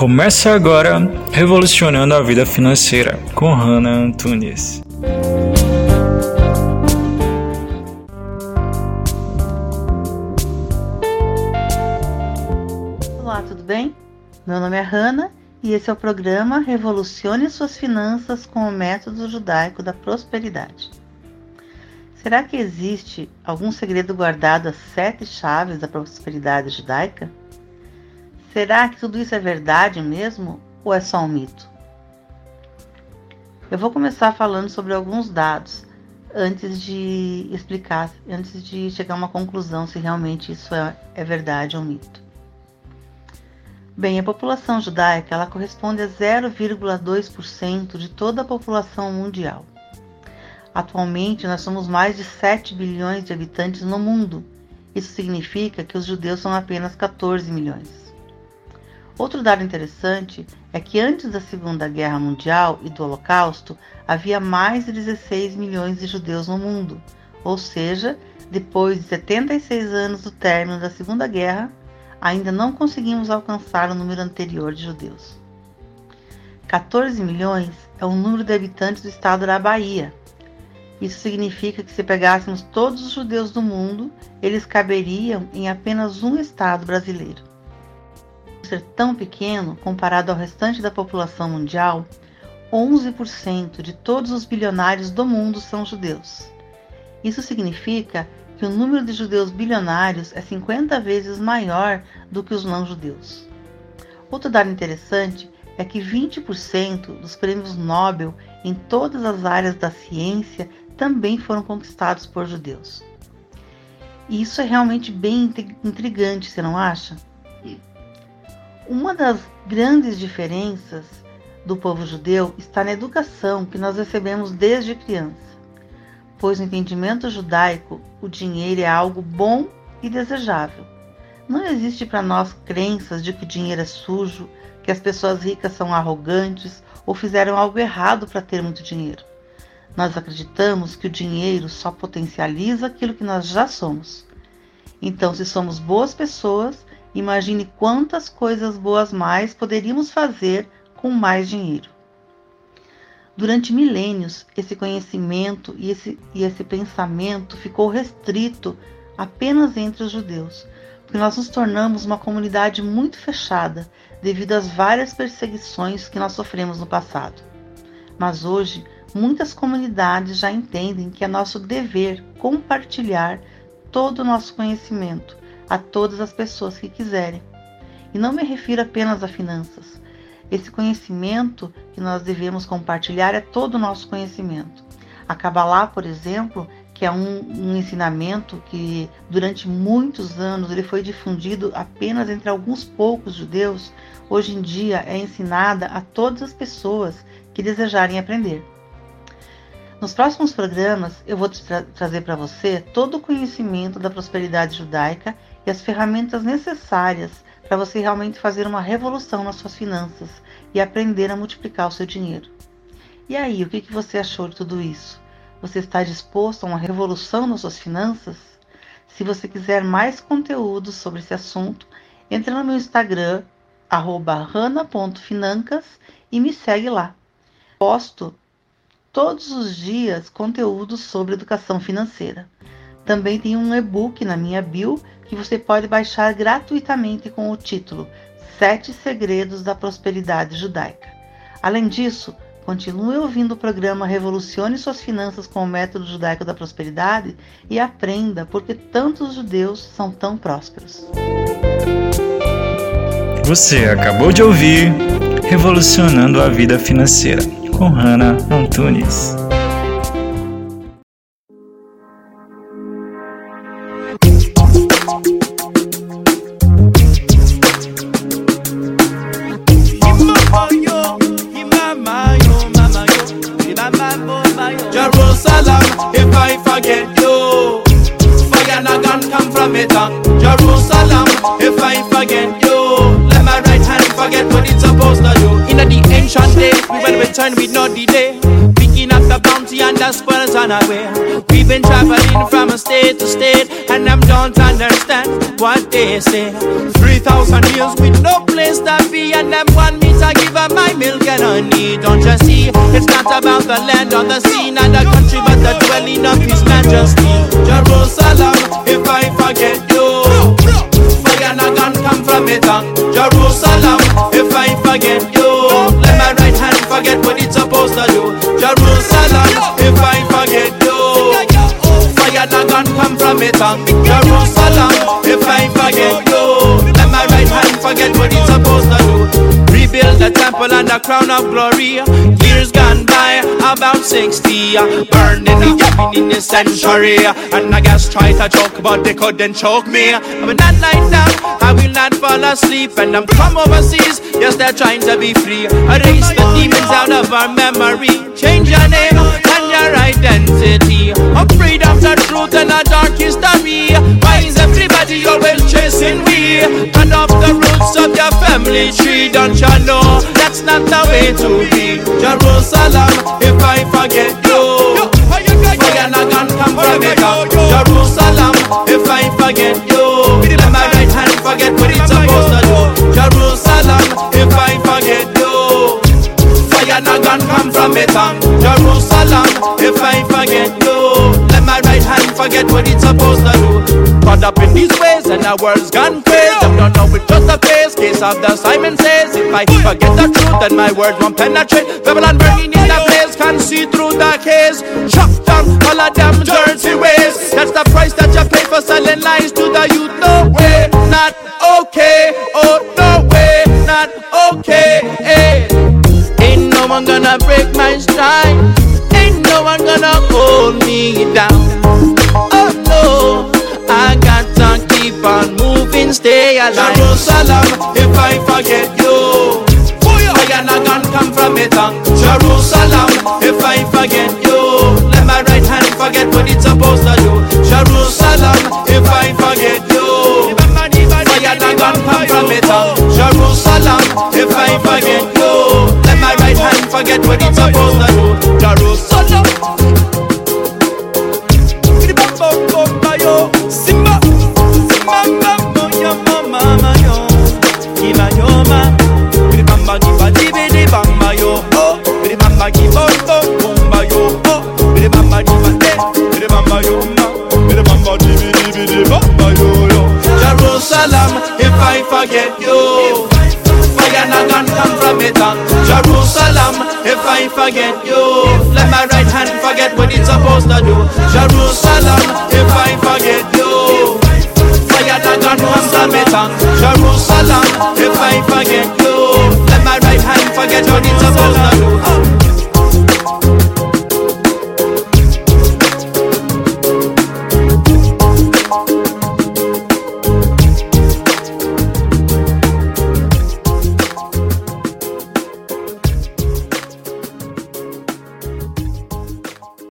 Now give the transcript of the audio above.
Começa agora Revolucionando a Vida Financeira com Hannah Antunes. Olá, tudo bem? Meu nome é Hannah e esse é o programa Revolucione Suas Finanças com o Método Judaico da Prosperidade. Será que existe algum segredo guardado às sete chaves da prosperidade judaica? Será que tudo isso é verdade mesmo ou é só um mito? Eu vou começar falando sobre alguns dados antes de explicar, antes de chegar a uma conclusão se realmente isso é, é verdade ou mito. Bem, a população judaica ela corresponde a 0,2% de toda a população mundial. Atualmente, nós somos mais de 7 bilhões de habitantes no mundo. Isso significa que os judeus são apenas 14 milhões. Outro dado interessante é que antes da Segunda Guerra Mundial e do Holocausto havia mais de 16 milhões de judeus no mundo, ou seja, depois de 76 anos do término da Segunda Guerra, ainda não conseguimos alcançar o número anterior de judeus. 14 milhões é o número de habitantes do estado da Bahia. Isso significa que se pegássemos todos os judeus do mundo, eles caberiam em apenas um estado brasileiro ser tão pequeno comparado ao restante da população mundial, 11% de todos os bilionários do mundo são judeus. Isso significa que o número de judeus bilionários é 50 vezes maior do que os não-judeus. Outro dado interessante é que 20% dos prêmios Nobel em todas as áreas da ciência também foram conquistados por judeus. E isso é realmente bem intrigante, você não acha? Uma das grandes diferenças do povo judeu está na educação que nós recebemos desde criança, pois no entendimento judaico o dinheiro é algo bom e desejável. Não existe para nós crenças de que o dinheiro é sujo, que as pessoas ricas são arrogantes ou fizeram algo errado para ter muito dinheiro. Nós acreditamos que o dinheiro só potencializa aquilo que nós já somos. Então, se somos boas pessoas, Imagine quantas coisas boas mais poderíamos fazer com mais dinheiro. Durante milênios, esse conhecimento e esse, e esse pensamento ficou restrito apenas entre os judeus, porque nós nos tornamos uma comunidade muito fechada devido às várias perseguições que nós sofremos no passado. Mas hoje, muitas comunidades já entendem que é nosso dever compartilhar todo o nosso conhecimento a todas as pessoas que quiserem. E não me refiro apenas a finanças. Esse conhecimento que nós devemos compartilhar é todo o nosso conhecimento. A Kabbalah, por exemplo, que é um, um, ensinamento que durante muitos anos ele foi difundido apenas entre alguns poucos judeus, hoje em dia é ensinada a todas as pessoas que desejarem aprender. Nos próximos programas eu vou tra trazer para você todo o conhecimento da prosperidade judaica e as ferramentas necessárias para você realmente fazer uma revolução nas suas finanças e aprender a multiplicar o seu dinheiro. E aí, o que, você achou de tudo isso? Você está disposto a uma revolução nas suas finanças? Se você quiser mais conteúdo sobre esse assunto, entre no meu Instagram, rana.financas e me segue lá. Posto todos os dias conteúdos sobre educação financeira. Também tem um e-book na minha bio que você pode baixar gratuitamente com o título Sete Segredos da Prosperidade Judaica. Além disso, continue ouvindo o programa Revolucione Suas Finanças com o Método Judaico da Prosperidade e aprenda porque tantos judeus são tão prósperos. Você acabou de ouvir Revolucionando a Vida Financeira com Hannah Antunes. Jerusalem, if I forget you, fire not gonna come from it. Down. Jerusalem, if I forget you, let my right hand forget what it's supposed to do. In the ancient days, we will return with no delay. Bounty and the our way. We've been traveling from a state to state, and I don't understand what they say. Three thousand years with no place to be, and them want me to give up my milk and honey. Don't you see? It's not about the land or the sea, not the country, but the dwelling of His Majesty. Jerusalem, if I forget you, And the crown of glory. Years gone by, about 60. Uh, burning and yapping in the century. And I guess try to choke, but they couldn't choke me. But that night down, I will not fall asleep. And I'm from overseas, yes, they're trying to be free. Erase the demons out of our memory. Change your name and your identity. I'm of the truth and a dark history. Why is everybody always chasing me? Cut off the roots of your family tree. Don't you know that's not the way to be? Jerusalem, if I forget you, fire not gonna come from it. Jerusalem, if I forget you, let my right hand forget what it's supposed to do. Jerusalem, if I forget you, fire not gonna come from it. Jerusalem, if I forget you, let my right hand forget what it's. Caught up in these ways and our world's gone crazy. Them don't know it's just a phase. Case of the Simon says, if I forget the truth, then my words won't penetrate. Babylon burning in the place, can't see through the case. Chop down all of them dirty ways. That's the price that you pay for selling lies to the youth. No way, not okay. Oh no way, not okay. Hey. Ain't no one gonna break my stride. Ain't no one gonna hold me down. Moving, stay alive. Jerusalem, if I forget you, fire not gonna come from it. Jerusalem, if I forget you, let my right hand forget what it's supposed to do. Jerusalem, if I forget you, fire not gonna come from it. Jerusalem, if I forget you, let my right hand forget what it's supposed to do. Jerusalem. forget you. Fire not gonna come from it on Jerusalem, if I forget you Let my right hand forget what it's supposed to do. Jerusalem, if I forget you. Fire not gonna come from it on Jerusalem, if I forget you Let my right hand forget what it's supposed to do.